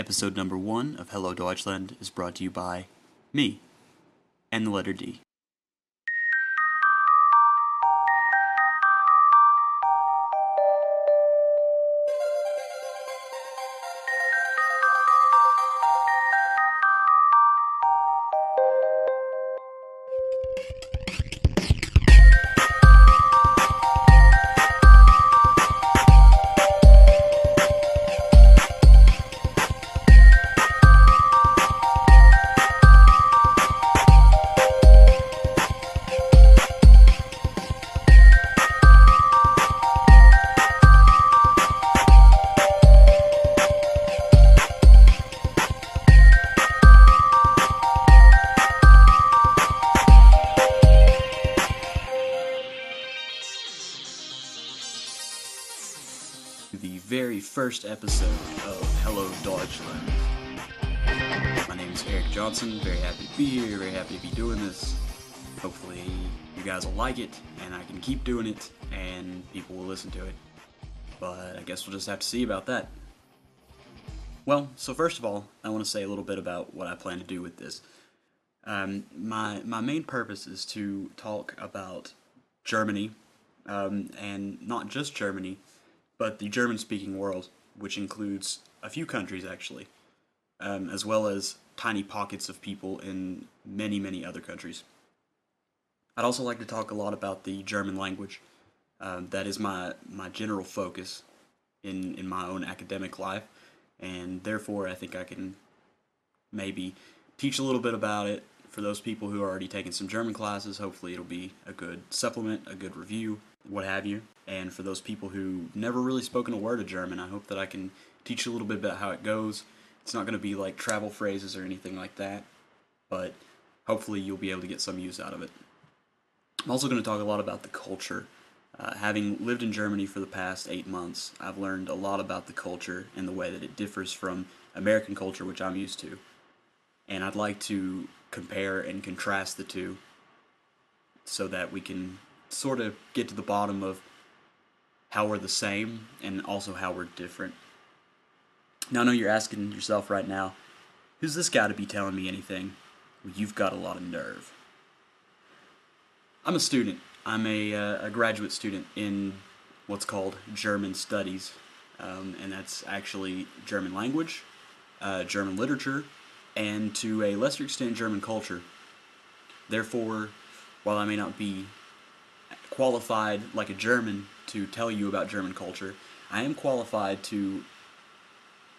Episode number one of Hello Deutschland is brought to you by me and the letter D. first episode of Hello Deutschland. My name is Eric Johnson. Very happy to be here. Very happy to be doing this. Hopefully, you guys will like it, and I can keep doing it, and people will listen to it. But I guess we'll just have to see about that. Well, so first of all, I want to say a little bit about what I plan to do with this. Um, my my main purpose is to talk about Germany, um, and not just Germany, but the German speaking world, which includes a few countries actually, um, as well as tiny pockets of people in many, many other countries. I'd also like to talk a lot about the German language. Um, that is my, my general focus in, in my own academic life, and therefore I think I can maybe teach a little bit about it for those people who are already taking some German classes. Hopefully, it'll be a good supplement, a good review, what have you. And for those people who never really spoken a word of German, I hope that I can teach you a little bit about how it goes. It's not going to be like travel phrases or anything like that, but hopefully, you'll be able to get some use out of it. I'm also going to talk a lot about the culture. Uh, having lived in Germany for the past eight months, I've learned a lot about the culture and the way that it differs from American culture, which I'm used to. And I'd like to compare and contrast the two so that we can sort of get to the bottom of how we're the same and also how we're different. Now, I know you're asking yourself right now, who's this guy to be telling me anything? Well, you've got a lot of nerve. I'm a student. I'm a, uh, a graduate student in what's called German studies, um, and that's actually German language, uh, German literature, and to a lesser extent, German culture. Therefore, while I may not be qualified like a German to tell you about German culture, I am qualified to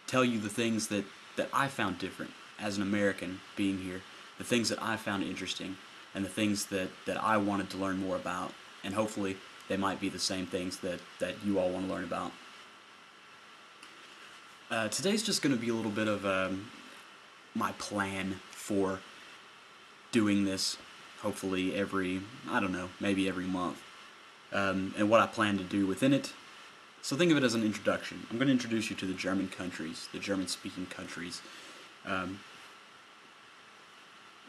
tell you the things that, that I found different as an American being here, the things that I found interesting, and the things that, that I wanted to learn more about. And hopefully, they might be the same things that, that you all want to learn about. Uh, today's just going to be a little bit of um, my plan for doing this hopefully every i don't know maybe every month um, and what i plan to do within it. So think of it as an introduction. I'm going to introduce you to the german countries the german speaking countries. Um,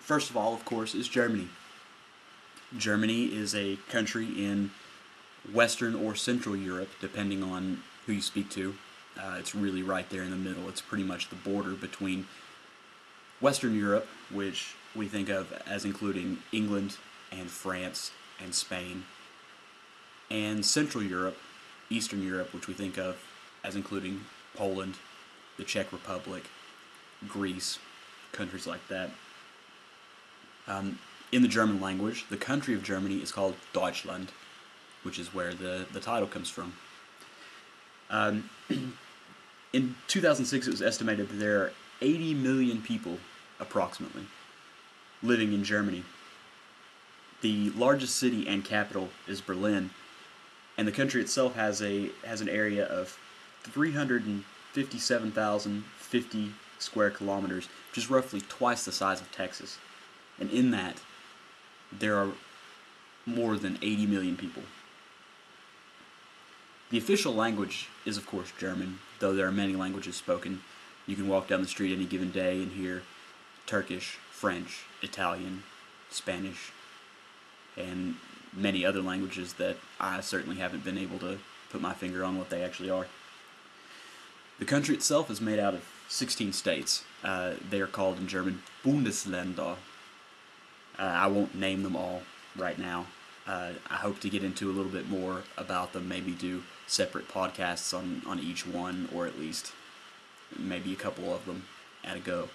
first of all of course is germany. Germany is a country in western or central europe depending on who you speak to. Uh, it's really right there in the middle. It's pretty much the border between Western Europe, which we think of as including England and France and Spain, and Central Europe, Eastern Europe, which we think of as including Poland, the Czech Republic, Greece, countries like that. Um, in the German language, the country of Germany is called Deutschland, which is where the, the title comes from. Um, in 2006, it was estimated that there are 80 million people approximately, living in Germany. The largest city and capital is Berlin, and the country itself has a has an area of 357,050 square kilometers, which is roughly twice the size of Texas. And in that, there are more than 80 million people. The official language is, of course, German, though there are many languages spoken. You can walk down the street any given day and hear Turkish, French, Italian, Spanish, and many other languages that I certainly haven't been able to put my finger on what they actually are. The country itself is made out of 16 states. Uh, they are called in German Bundesländer. Uh, I won't name them all right now. Uh, I hope to get into a little bit more about them, maybe do separate podcasts on, on each one, or at least maybe a couple of them at a go.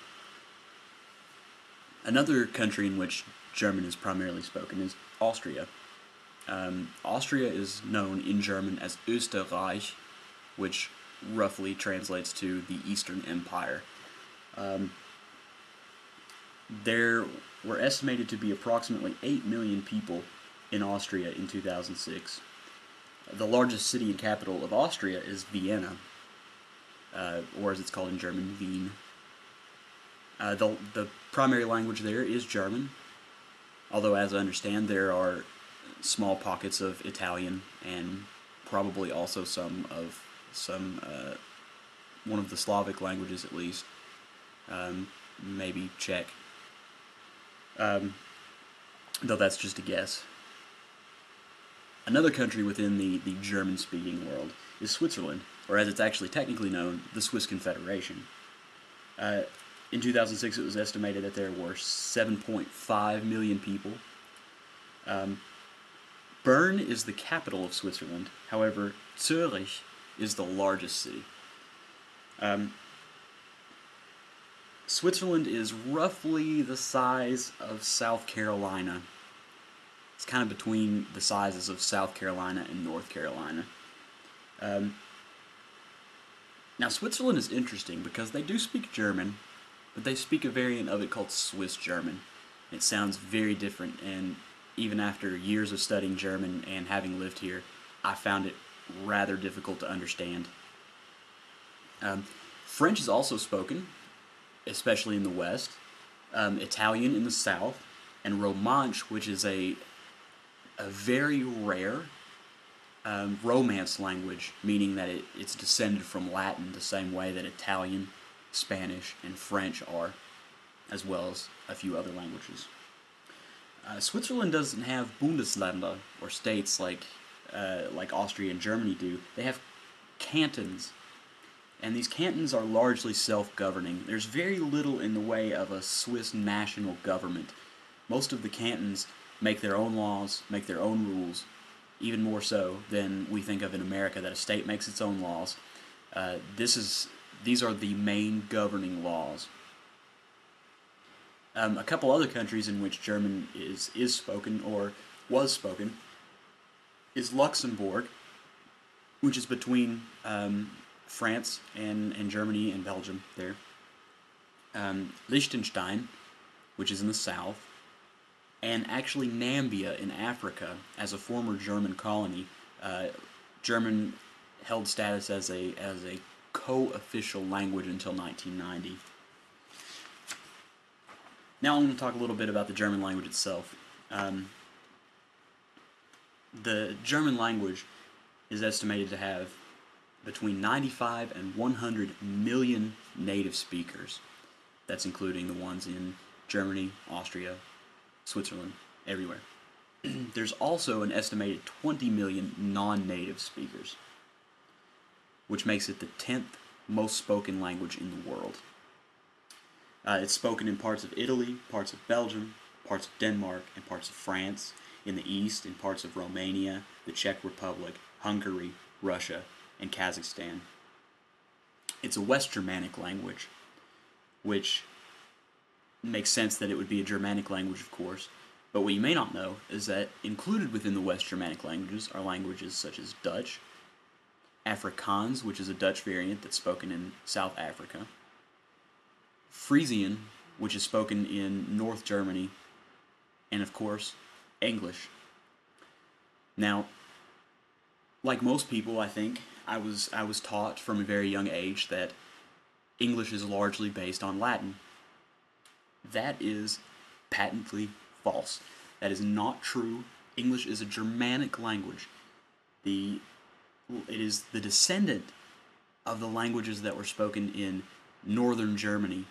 Another country in which German is primarily spoken is Austria. Um, Austria is known in German as Österreich, which roughly translates to the Eastern Empire. Um, there were estimated to be approximately 8 million people in Austria in 2006. The largest city and capital of Austria is Vienna, uh, or as it's called in German, Wien. Uh, the, the primary language there is German, although, as I understand, there are small pockets of Italian and probably also some of some uh, one of the Slavic languages at least, um, maybe Czech. Um, though that's just a guess. Another country within the, the German speaking world is Switzerland, or as it's actually technically known, the Swiss Confederation. Uh, in 2006, it was estimated that there were 7.5 million people. Um, Bern is the capital of Switzerland. However, Zurich is the largest city. Um, Switzerland is roughly the size of South Carolina. It's kind of between the sizes of South Carolina and North Carolina. Um, now, Switzerland is interesting because they do speak German, but they speak a variant of it called Swiss German. It sounds very different, and even after years of studying German and having lived here, I found it rather difficult to understand. Um, French is also spoken, especially in the West, um, Italian in the South, and Romanche, which is a, a very rare um, Romance language, meaning that it, it's descended from Latin the same way that Italian, Spanish, and French are, as well as a few other languages. Uh, Switzerland doesn't have Bundesländer, or states like, uh, like Austria and Germany do. They have cantons, and these cantons are largely self-governing. There's very little in the way of a Swiss national government. Most of the cantons make their own laws, make their own rules, even more so than we think of in America, that a state makes its own laws. Uh, this is these are the main governing laws. Um, a couple other countries in which German is is spoken or was spoken is Luxembourg, which is between um, France and, and Germany and Belgium there. Um, Liechtenstein, which is in the south, and actually Nambia in Africa as a former German colony. Uh, German held status as a as a co-official language until 1990. Now I'm going to talk a little bit about the German language itself. Um, the German language is estimated to have between 95 and 100 million native speakers. That's including the ones in Germany, Austria, Switzerland, everywhere. There's also an estimated 20 million non-native speakers, which makes it the 10th most spoken language in the world. Uh, it's spoken in parts of Italy, parts of Belgium, parts of Denmark, and parts of France, in the east in parts of Romania, the Czech Republic, Hungary, Russia, and Kazakhstan. It's a West Germanic language, which makes sense that it would be a Germanic language, of course. But what you may not know is that included within the West Germanic languages are languages such as Dutch, Afrikaans, which is a Dutch variant that's spoken in South Africa, Frisian, which is spoken in North Germany, and of course, English. Now, like most people, I think I was I was taught from a very young age that English is largely based on Latin. That is patently false. That is not true. English is a Germanic language. The it is the descendant of the languages that were spoken in northern Germany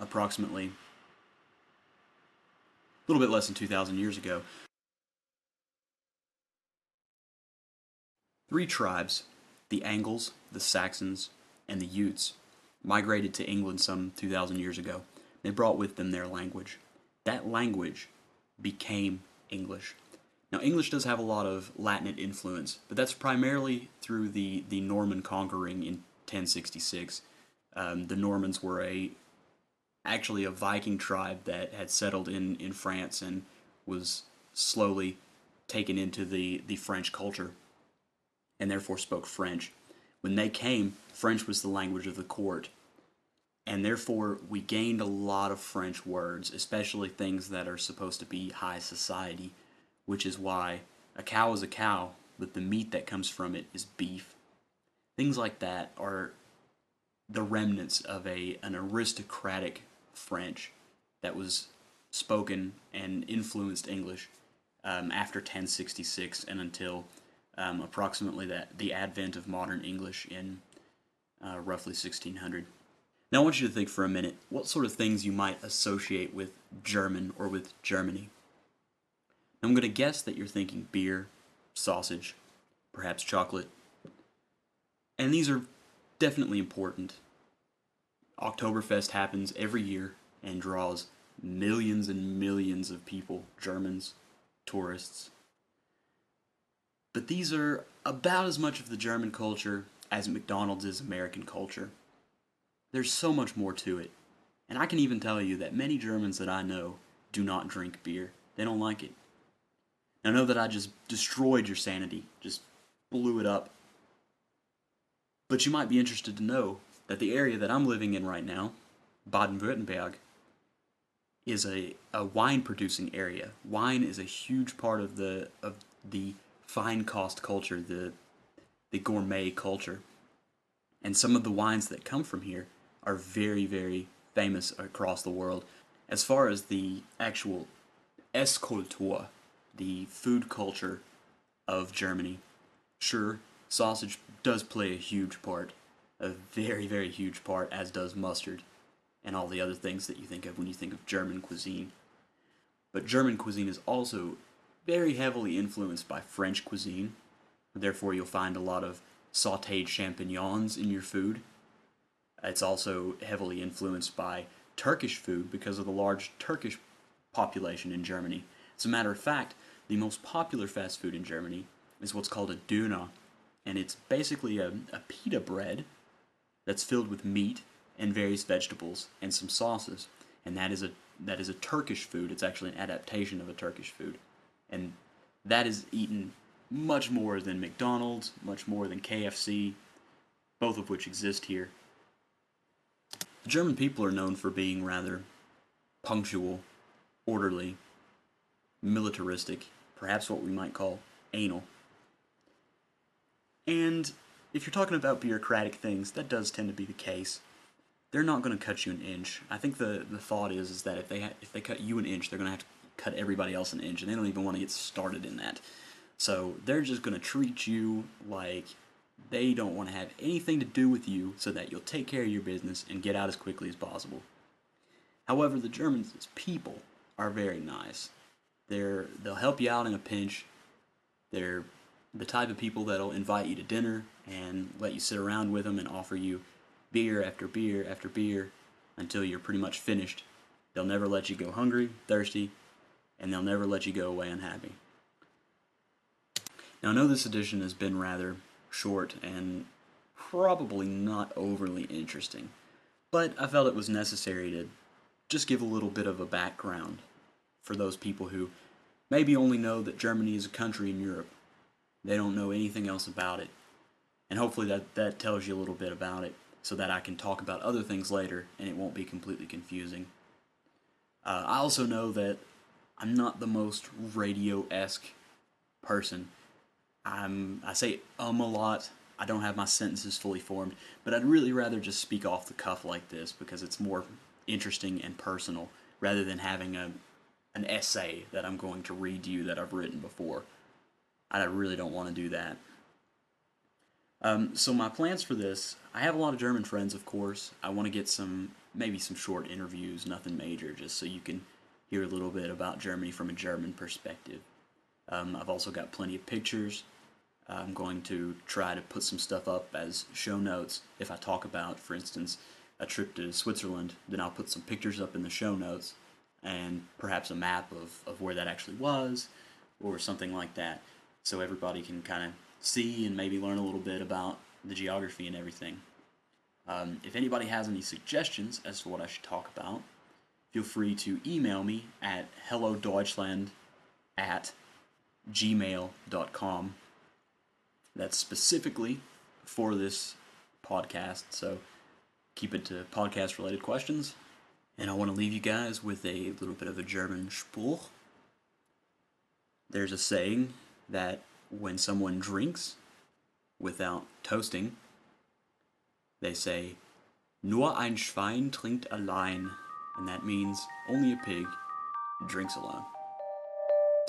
approximately a little bit less than 2,000 years ago. Three tribes, the Angles, the Saxons, and the Jutes, migrated to England some 2,000 years ago. They brought with them their language. That language became English. Now, English does have a lot of Latin influence, but that's primarily through the, the Norman conquering in 1066. Um, the Normans were a actually a Viking tribe that had settled in, in France and was slowly taken into the, the French culture and therefore spoke French. When they came, French was the language of the court, and therefore we gained a lot of French words, especially things that are supposed to be high society, which is why a cow is a cow, but the meat that comes from it is beef. Things like that are the remnants of a an aristocratic French that was spoken and influenced English um, after 1066 and until um, approximately that the advent of modern English in uh, roughly 1600. Now I want you to think for a minute what sort of things you might associate with German or with Germany. Now, I'm going to guess that you're thinking beer, sausage, perhaps chocolate. And these are definitely important. Oktoberfest happens every year and draws millions and millions of people, Germans, tourists. But these are about as much of the German culture as McDonald's is American culture. There's so much more to it. And I can even tell you that many Germans that I know do not drink beer. They don't like it. I know that I just destroyed your sanity, just blew it up. But you might be interested to know that the area that I'm living in right now, Baden Württemberg, is a, a wine producing area. Wine is a huge part of the of the Feinkost culture, the the gourmet culture. And some of the wines that come from here are very, very famous across the world. As far as the actual Esskultur, the food culture of Germany, sure, sausage does play a huge part, a very, very huge part, as does mustard and all the other things that you think of when you think of German cuisine. But German cuisine is also very heavily influenced by French cuisine. Therefore, you'll find a lot of sauteed champignons in your food. It's also heavily influenced by Turkish food because of the large Turkish population in Germany. As a matter of fact, the most popular fast food in Germany is what's called a Döner, and it's basically a, a pita bread that's filled with meat and various vegetables and some sauces. And that is a that is a Turkish food. It's actually an adaptation of a Turkish food. And that is eaten much more than McDonald's, much more than KFC, both of which exist here. The German people are known for being rather punctual, orderly, militaristic, perhaps what we might call anal. And if you're talking about bureaucratic things, that does tend to be the case they're not going to cut you an inch. I think the the thought is is that if they ha- if they cut you an inch, they're going to have to cut everybody else an inch, and they don't even want to get started in that. So they're just going to treat you like they don't want to have anything to do with you, so that you'll take care of your business and get out as quickly as possible. However, the Germans people are very nice. They're they'll help you out in a pinch. They're the type of people that'll invite you to dinner and let you sit around with them and offer you beer after beer after beer until you're pretty much finished. They'll never let you go hungry, thirsty, and they'll never let you go away unhappy. Now, I know this edition has been rather short and probably not overly interesting, but I felt it was necessary to just give a little bit of a background for those people who maybe only know that Germany is a country in Europe. They don't know anything else about it. And hopefully that, that tells you a little bit about it so that I can talk about other things later and it won't be completely confusing. Uh, I also know that I'm not the most radio esque person. I'm I say um a lot. I don't have my sentences fully formed, but I'd really rather just speak off the cuff like this because it's more interesting and personal rather than having a an essay that I'm going to read to you that I've written before. I really don't want to do that. Um, so my plans for this, I have a lot of German friends, of course. I want to get some, maybe some short interviews, nothing major, just so you can hear a little bit about Germany from a German perspective. Um, I've also got plenty of pictures. I'm going to try to put some stuff up as show notes if I talk about, for instance, a trip to Switzerland, then I'll put some pictures up in the show notes and perhaps a map of, of where that actually was or something like that so everybody can kind of see and maybe learn a little bit about the geography and everything. Um, if anybody has any suggestions as to what I should talk about, feel free to email me at hello deutschland at gmail.com. That's specifically for this podcast, so keep it to podcast related questions. And I want to leave you guys with a little bit of a German Spruch. There's a saying that when someone drinks without toasting, they say, Nur ein Schwein trinkt allein, and that means only a pig drinks alone.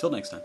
Till next time.